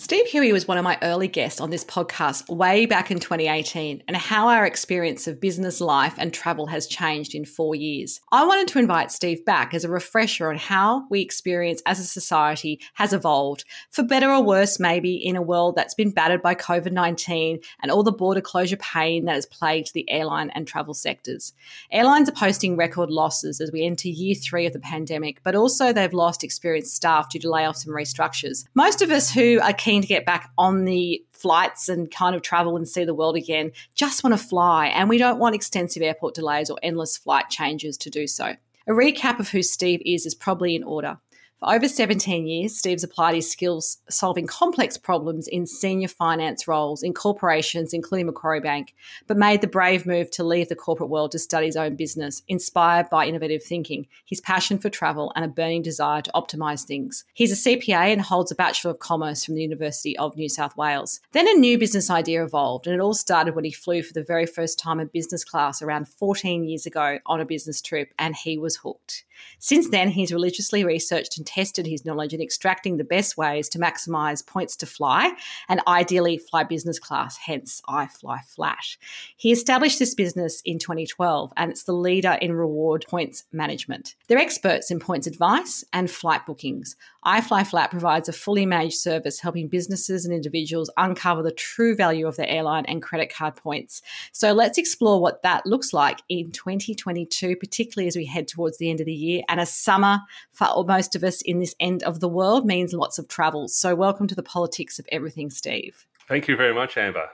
Steve Hui was one of my early guests on this podcast way back in 2018 and how our experience of business life and travel has changed in four years. I wanted to invite Steve back as a refresher on how we experience as a society has evolved, for better or worse, maybe in a world that's been battered by COVID 19 and all the border closure pain that has plagued the airline and travel sectors. Airlines are posting record losses as we enter year three of the pandemic, but also they've lost experienced staff due to layoffs and restructures. Most of us who are keen to get back on the flights and kind of travel and see the world again just want to fly, and we don't want extensive airport delays or endless flight changes to do so. A recap of who Steve is is probably in order. For over 17 years, Steve's applied his skills solving complex problems in senior finance roles in corporations, including Macquarie Bank, but made the brave move to leave the corporate world to study his own business, inspired by innovative thinking, his passion for travel, and a burning desire to optimise things. He's a CPA and holds a Bachelor of Commerce from the University of New South Wales. Then a new business idea evolved, and it all started when he flew for the very first time in business class around 14 years ago on a business trip, and he was hooked. Since then, he's religiously researched and tested his knowledge in extracting the best ways to maximize points to fly and ideally fly business class, hence iFlyFlat. He established this business in 2012 and it's the leader in reward points management. They're experts in points advice and flight bookings. I fly iFlyFlat provides a fully managed service helping businesses and individuals uncover the true value of their airline and credit card points. So let's explore what that looks like in 2022, particularly as we head towards the end of the year, and a summer for most of us in this end of the world means lots of travel. So, welcome to the politics of everything, Steve. Thank you very much, Amber.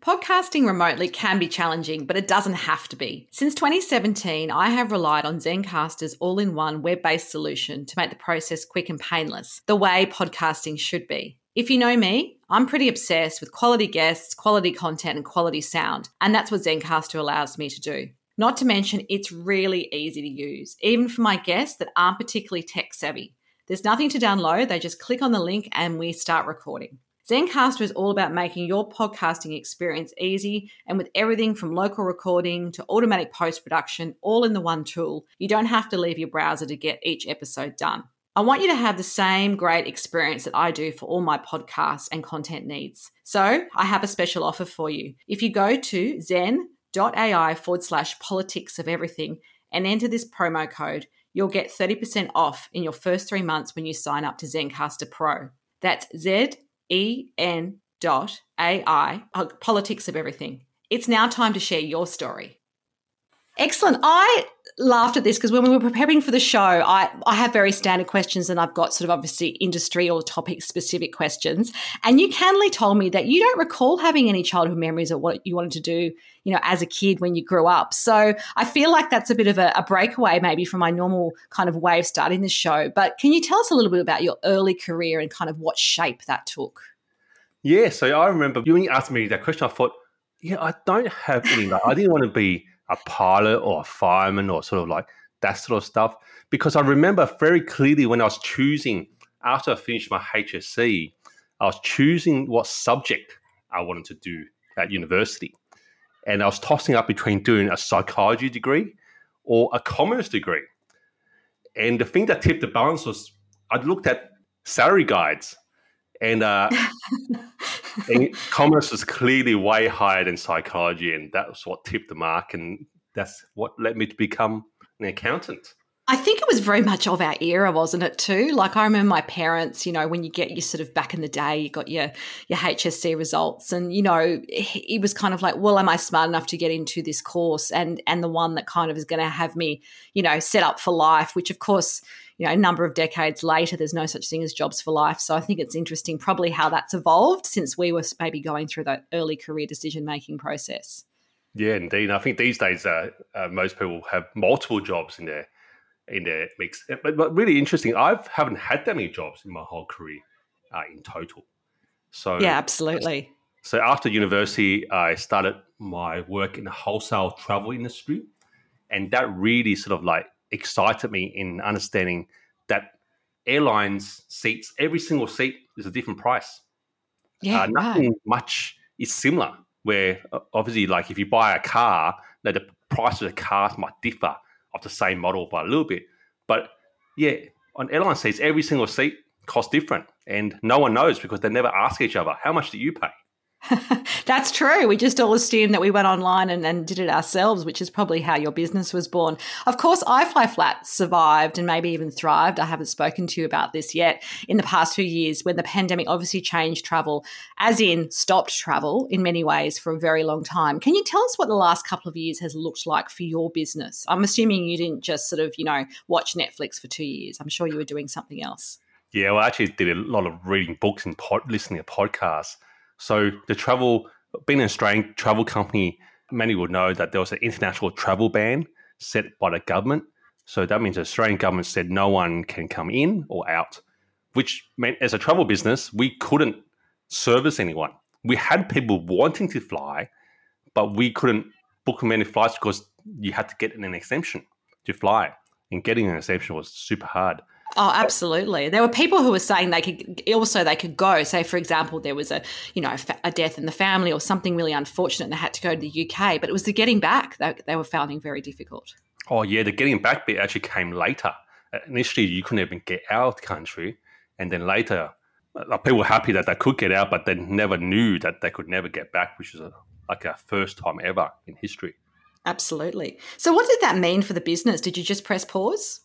Podcasting remotely can be challenging, but it doesn't have to be. Since 2017, I have relied on Zencastr's all in one web based solution to make the process quick and painless, the way podcasting should be. If you know me, I'm pretty obsessed with quality guests, quality content, and quality sound, and that's what Zencastr allows me to do. Not to mention, it's really easy to use, even for my guests that aren't particularly tech savvy. There's nothing to download, they just click on the link and we start recording. Zencastr is all about making your podcasting experience easy and with everything from local recording to automatic post production all in the one tool. You don't have to leave your browser to get each episode done. I want you to have the same great experience that I do for all my podcasts and content needs. So I have a special offer for you. If you go to zen.ai forward slash politics of everything and enter this promo code, you'll get 30% off in your first three months when you sign up to Zencastr Pro. That's Z E N dot AI, uh, politics of everything. It's now time to share your story. Excellent. I laughed at this because when we were preparing for the show, I, I have very standard questions and I've got sort of obviously industry or topic specific questions. And you candidly told me that you don't recall having any childhood memories of what you wanted to do, you know, as a kid when you grew up. So I feel like that's a bit of a, a breakaway maybe from my normal kind of way of starting the show. But can you tell us a little bit about your early career and kind of what shape that took? Yeah. So I remember when you asked me that question, I thought, yeah, I don't have any. Like, I didn't want to be a pilot or a fireman or sort of like that sort of stuff. Because I remember very clearly when I was choosing, after I finished my HSC, I was choosing what subject I wanted to do at university. And I was tossing up between doing a psychology degree or a commerce degree. And the thing that tipped the balance was I looked at salary guides and, uh, commerce was clearly way higher than psychology, and that was what tipped the mark, and that's what led me to become an accountant. I think it was very much of our era, wasn't it? Too like I remember my parents. You know, when you get your sort of back in the day, you got your your HSC results, and you know, it was kind of like, well, am I smart enough to get into this course, and and the one that kind of is going to have me, you know, set up for life. Which, of course, you know, a number of decades later, there's no such thing as jobs for life. So I think it's interesting, probably how that's evolved since we were maybe going through that early career decision making process. Yeah, indeed. I think these days uh, uh, most people have multiple jobs in their in their mix. But, but really interesting, I haven't had that many jobs in my whole career uh, in total. So yeah, absolutely. So after university, I started my work in the wholesale travel industry, and that really sort of like excited me in understanding that airlines seats, every single seat is a different price. Yeah, uh, nothing right. much is similar. Where obviously, like if you buy a car, that the price of the cars might differ of the same model by a little bit. But yeah, on airline seats, every single seat costs different, and no one knows because they never ask each other how much do you pay. That's true. We just all assumed that we went online and, and did it ourselves, which is probably how your business was born. Of course, iFlyFlat survived and maybe even thrived. I haven't spoken to you about this yet in the past few years when the pandemic obviously changed travel, as in stopped travel in many ways for a very long time. Can you tell us what the last couple of years has looked like for your business? I'm assuming you didn't just sort of, you know, watch Netflix for two years. I'm sure you were doing something else. Yeah, well, I actually did a lot of reading books and pod, listening to podcasts. So the travel, being an Australian travel company, many will know that there was an international travel ban set by the government. So that means the Australian government said no one can come in or out, which meant as a travel business, we couldn't service anyone. We had people wanting to fly, but we couldn't book many flights because you had to get an exemption to fly. And getting an exemption was super hard. Oh, absolutely. There were people who were saying they could also they could go. Say, for example, there was a you know a death in the family or something really unfortunate, and they had to go to the UK. But it was the getting back that they were finding very difficult. Oh yeah, the getting back bit actually came later. Uh, initially, you couldn't even get out of the country, and then later, people were happy that they could get out, but they never knew that they could never get back, which is a, like a first time ever in history. Absolutely. So, what did that mean for the business? Did you just press pause?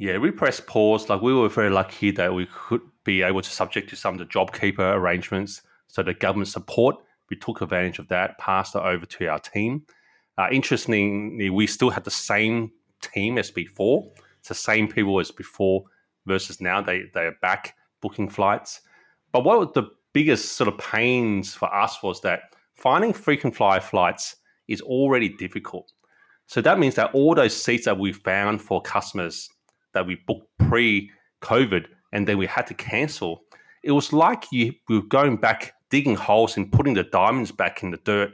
Yeah, we pressed pause. Like we were very lucky that we could be able to subject to some of the JobKeeper arrangements. So the government support, we took advantage of that, passed it over to our team. Uh, interestingly, we still had the same team as before. It's the same people as before versus now they, they are back booking flights. But what was the biggest sort of pains for us was that finding frequent flyer flights is already difficult. So that means that all those seats that we found for customers that we booked pre COVID and then we had to cancel, it was like you we were going back digging holes and putting the diamonds back in the dirt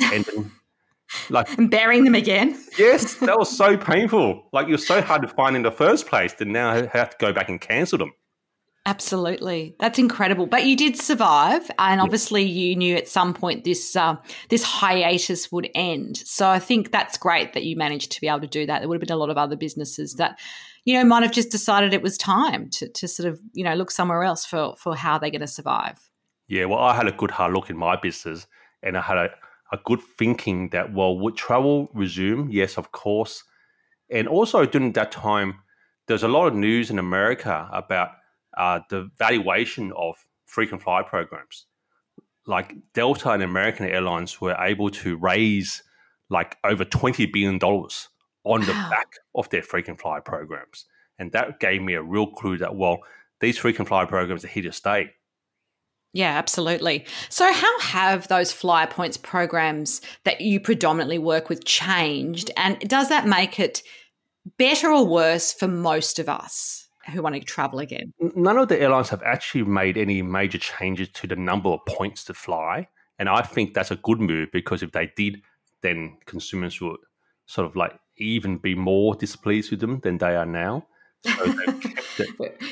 and like and burying them again. yes, that was so painful. Like you're so hard to find in the first place, that now I have to go back and cancel them. Absolutely, that's incredible. But you did survive, and obviously you knew at some point this uh, this hiatus would end. So I think that's great that you managed to be able to do that. There would have been a lot of other businesses that you know, might have just decided it was time to, to sort of, you know, look somewhere else for, for how they're going to survive. Yeah, well, I had a good hard look in my business and I had a, a good thinking that, well, would travel resume? Yes, of course. And also during that time, there's a lot of news in America about uh, the valuation of frequent flyer programs. Like Delta and American Airlines were able to raise like over $20 billion on wow. the back of their frequent flyer programs. And that gave me a real clue that, well, these frequent flyer programs are here to stay. Yeah, absolutely. So, how have those flyer points programs that you predominantly work with changed? And does that make it better or worse for most of us who want to travel again? None of the airlines have actually made any major changes to the number of points to fly. And I think that's a good move because if they did, then consumers would sort of like even be more displeased with them than they are now. So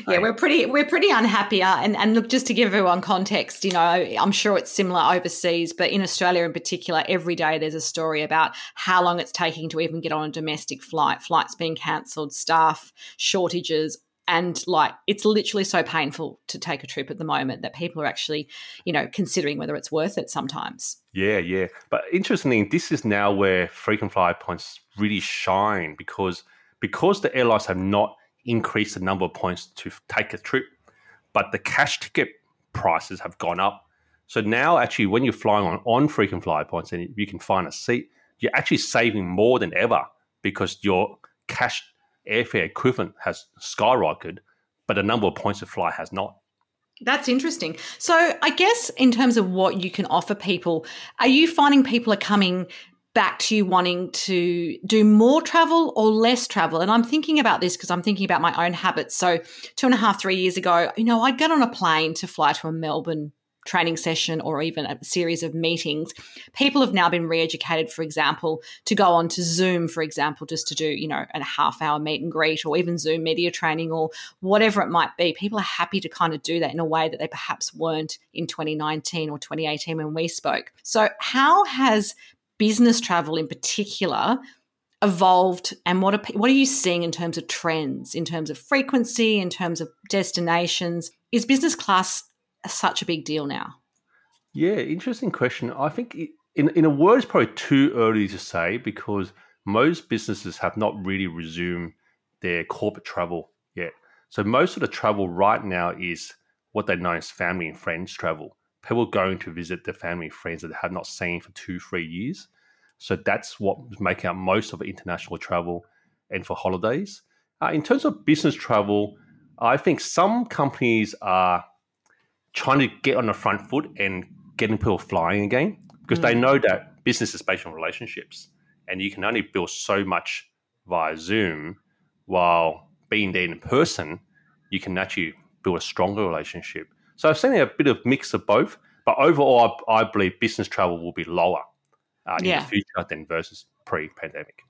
yeah, we're pretty we're pretty unhappy. Uh, and and look, just to give everyone context, you know, I'm sure it's similar overseas, but in Australia in particular, every day there's a story about how long it's taking to even get on a domestic flight, flights being cancelled, staff shortages, and like it's literally so painful to take a trip at the moment that people are actually you know considering whether it's worth it sometimes. Yeah yeah. But interestingly this is now where frequent flyer points really shine because because the airlines have not increased the number of points to take a trip but the cash ticket prices have gone up. So now actually when you're flying on on frequent flyer points and you can find a seat you're actually saving more than ever because your cash airfare equivalent has skyrocketed, but the number of points to fly has not. That's interesting. So, I guess in terms of what you can offer people, are you finding people are coming back to you wanting to do more travel or less travel? And I'm thinking about this because I'm thinking about my own habits. So, two and a half, three years ago, you know, I'd get on a plane to fly to a Melbourne training session or even a series of meetings, people have now been re-educated, for example, to go on to Zoom, for example, just to do, you know, a half hour meet and greet or even Zoom media training or whatever it might be. People are happy to kind of do that in a way that they perhaps weren't in 2019 or 2018 when we spoke. So how has business travel in particular evolved and what are what are you seeing in terms of trends in terms of frequency in terms of destinations is business class such a big deal now? Yeah, interesting question. I think in in a word, it's probably too early to say because most businesses have not really resumed their corporate travel yet. So most of the travel right now is what they know as family and friends travel. People going to visit their family and friends that they have not seen for two, three years. So that's what's making up most of international travel and for holidays. Uh, in terms of business travel, I think some companies are trying to get on the front foot and getting people flying again because mm. they know that business is based on relationships and you can only build so much via Zoom while being there in person, you can actually build a stronger relationship. So I've seen a bit of mix of both, but overall, I, I believe business travel will be lower uh, in yeah. the future than versus pre-pandemic.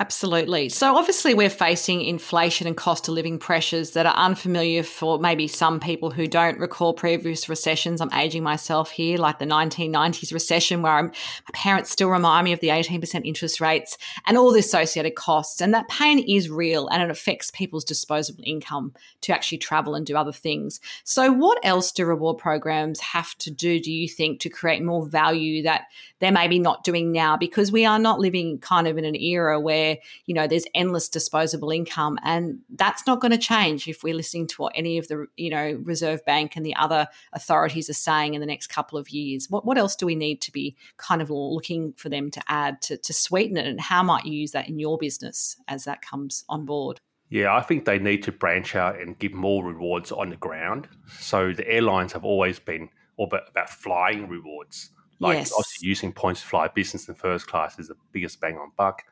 Absolutely. So, obviously, we're facing inflation and cost of living pressures that are unfamiliar for maybe some people who don't recall previous recessions. I'm aging myself here, like the 1990s recession, where I'm, my parents still remind me of the 18% interest rates and all the associated costs. And that pain is real and it affects people's disposable income to actually travel and do other things. So, what else do reward programs have to do, do you think, to create more value that they're maybe not doing now? Because we are not living kind of in an era where where you know there's endless disposable income and that's not going to change if we're listening to what any of the you know reserve bank and the other authorities are saying in the next couple of years what, what else do we need to be kind of looking for them to add to, to sweeten it and how might you use that in your business as that comes on board yeah, I think they need to branch out and give more rewards on the ground. So the airlines have always been all about, about flying rewards. Like yes. obviously using points to fly business and first class is the biggest bang on buck.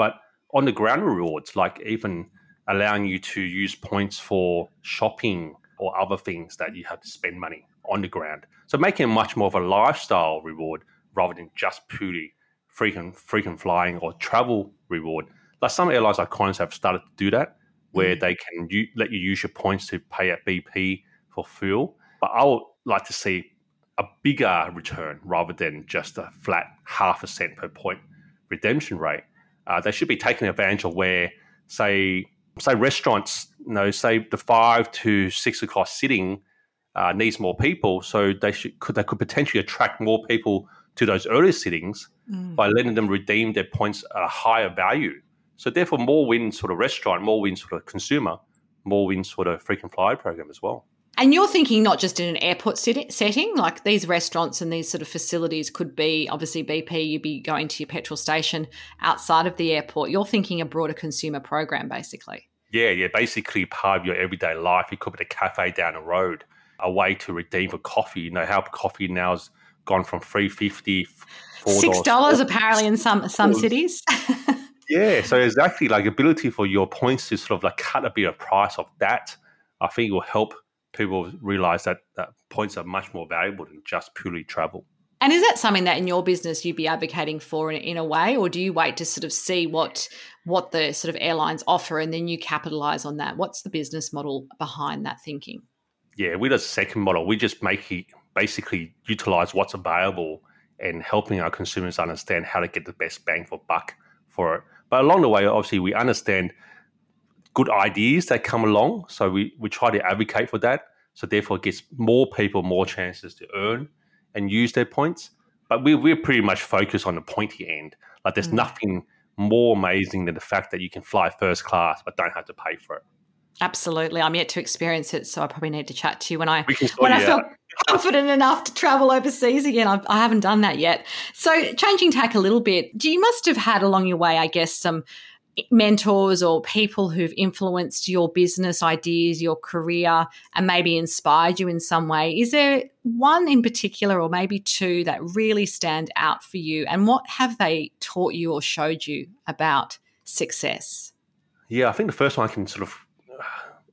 But on the ground rewards, like even allowing you to use points for shopping or other things that you have to spend money on the ground. So making it much more of a lifestyle reward rather than just purely frequent frequent flying or travel reward. Like some airlines like Qantas have started to do that, where mm. they can u- let you use your points to pay at BP for fuel. But I would like to see a bigger return rather than just a flat half a cent per point redemption rate uh, they should be taking advantage of where, say, say restaurants, you know, say the five to six o'clock sitting uh, needs more people, so they should could they could potentially attract more people to those earlier sittings mm. by letting them redeem their points at a higher value. So therefore, more wins for the restaurant, more wins for the consumer, more wins for the frequent flyer program as well. And you're thinking not just in an airport setting, like these restaurants and these sort of facilities could be obviously BP, you'd be going to your petrol station outside of the airport. You're thinking a broader consumer program, basically. Yeah, yeah, basically part of your everyday life. It could be a cafe down the road, a way to redeem for coffee. You know how coffee now has gone from three fifty, six dollars apparently in some some cities. yeah, so exactly like ability for your points to sort of like cut a bit of price of that. I think will help people realize that, that points are much more valuable than just purely travel. And is that something that in your business you'd be advocating for in, in, a way, or do you wait to sort of see what what the sort of airlines offer and then you capitalize on that? What's the business model behind that thinking? Yeah, we're a second model, we just make it basically utilize what's available and helping our consumers understand how to get the best bang for buck for it. But along the way, obviously, we understand good ideas that come along. So we, we try to advocate for that. So therefore, it gives more people more chances to earn and use their points. But we, we're pretty much focused on the pointy end. Like there's mm. nothing more amazing than the fact that you can fly first class but don't have to pay for it. Absolutely. I'm yet to experience it, so I probably need to chat to you when I when I feel confident enough to travel overseas again. I've, I have not done that yet. So, changing tack a little bit, you must have had along your way, I guess, some mentors or people who've influenced your business ideas, your career, and maybe inspired you in some way. Is there one in particular, or maybe two, that really stand out for you? And what have they taught you or showed you about success? Yeah, I think the first one I can sort of uh,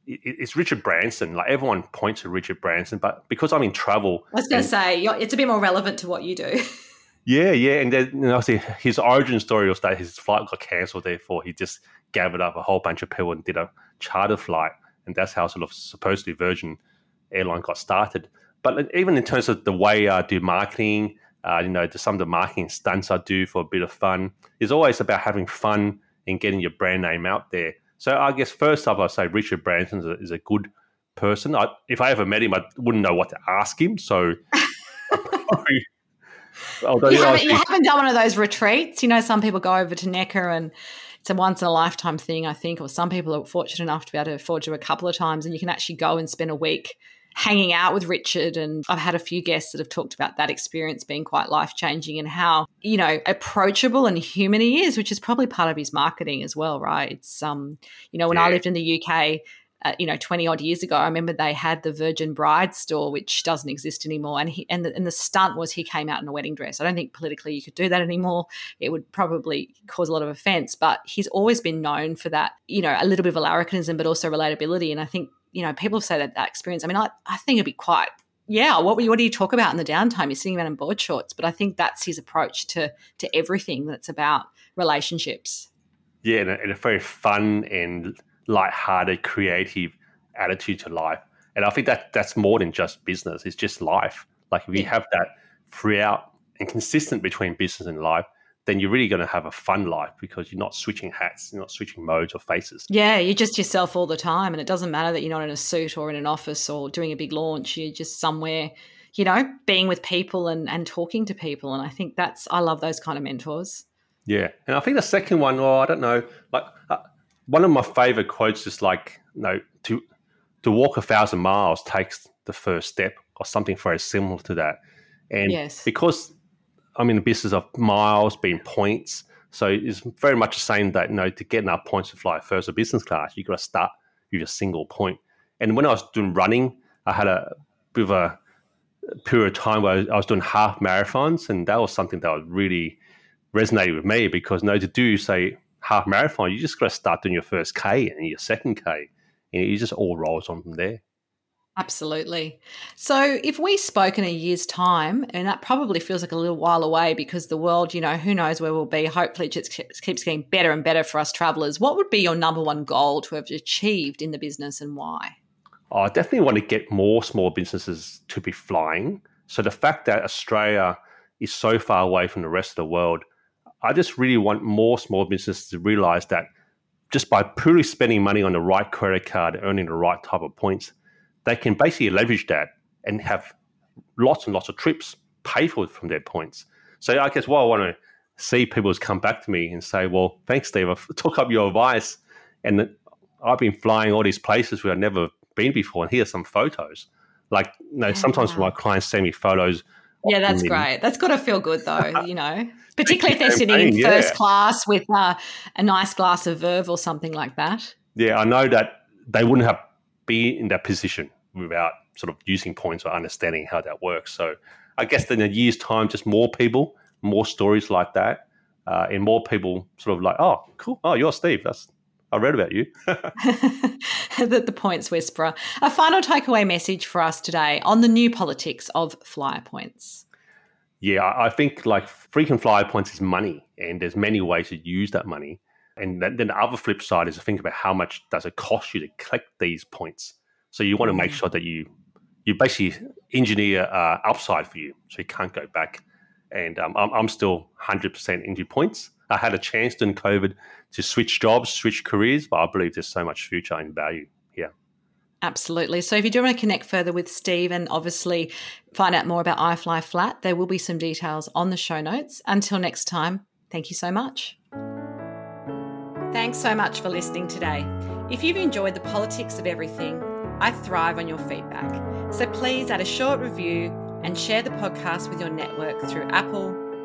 it's Richard Branson. Like everyone points to Richard Branson, but because I'm in travel, I was going to say it's a bit more relevant to what you do. Yeah, yeah, and then you know, his origin story was that his flight got cancelled. Therefore, he just gathered up a whole bunch of people and did a charter flight, and that's how sort of supposedly Virgin Airline got started. But even in terms of the way I do marketing, uh, you know, some of the marketing stunts I do for a bit of fun is always about having fun and getting your brand name out there. So I guess first up, I'd say Richard Branson is a, is a good person. I, if I ever met him, I wouldn't know what to ask him. So Although you, haven't, you haven't done one of those retreats. You know, some people go over to Necker and it's a once in a lifetime thing, I think, or some people are fortunate enough to be able to afford to a couple of times and you can actually go and spend a week hanging out with Richard. And I've had a few guests that have talked about that experience being quite life changing and how, you know, approachable and human he is, which is probably part of his marketing as well, right? It's, um, you know, when yeah. I lived in the UK, uh, you know, 20 odd years ago, I remember they had the Virgin Bride store, which doesn't exist anymore. And he and the, and the stunt was he came out in a wedding dress. I don't think politically you could do that anymore. It would probably cause a lot of offense, but he's always been known for that, you know, a little bit of a larrikinism, but also relatability. And I think, you know, people say that that experience, I mean, I, I think it'd be quite yeah, what, what do you talk about in the downtime? You're sitting around in board shorts, but I think that's his approach to to everything that's about relationships. Yeah, and a, and a very fun and light-hearted, creative attitude to life. And I think that that's more than just business; it's just life. Like if you have that throughout and consistent between business and life, then you're really going to have a fun life because you're not switching hats, you're not switching modes or faces. Yeah, you're just yourself all the time, and it doesn't matter that you're not in a suit or in an office or doing a big launch. You're just somewhere, you know, being with people and and talking to people. And I think that's I love those kind of mentors. Yeah, and I think the second one, well, I don't know, like uh, one of my favorite quotes is like, you know, to to walk a thousand miles takes the first step, or something very similar to that. And yes. because I'm in the business of miles being points, so it's very much the same that you know to get enough points to fly first or business class, you got to start with a single point. And when I was doing running, I had a bit of a period of time where I was doing half marathons, and that was something that was really resonated with me because you know to do say half marathon, you just got to start doing your first K and your second K. And it just all rolls on from there. Absolutely. So, if we spoke in a year's time, and that probably feels like a little while away because the world, you know, who knows where we'll be. Hopefully, it just keeps getting better and better for us travelers. What would be your number one goal to have achieved in the business and why? Oh, I definitely want to get more small businesses to be flying. So, the fact that Australia is so far away from the rest of the world I just really want more small businesses to realize that just by purely spending money on the right credit card, earning the right type of points, they can basically leverage that and have lots and lots of trips paid for from their points. So I guess what I want to see people is come back to me and say, well, thanks, Steve. I took up your advice and I've been flying all these places where I've never been before. And here's some photos. Like, you know, oh, sometimes my clients send me photos yeah, that's great. That's got to feel good though, you know, particularly if they're sitting in yeah. first class with uh, a nice glass of Veuve or something like that. Yeah, I know that they wouldn't have been in that position without sort of using points or understanding how that works. So I guess in a year's time, just more people, more stories like that, uh, and more people sort of like, oh, cool. Oh, you're Steve. That's I read about you. the, the points whisperer. A final takeaway message for us today on the new politics of flyer points. Yeah, I think like frequent flyer points is money, and there's many ways to use that money. And then the other flip side is to think about how much does it cost you to collect these points. So you want to make mm. sure that you you basically engineer uh, upside for you, so you can't go back. And um, I'm, I'm still 100% into points. I had a chance during COVID to switch jobs, switch careers, but I believe there's so much future and value here. Absolutely. So if you do want to connect further with Steve and obviously find out more about iFlyFlat, there will be some details on the show notes. Until next time, thank you so much. Thanks so much for listening today. If you've enjoyed the politics of everything, I thrive on your feedback. So please add a short review and share the podcast with your network through Apple,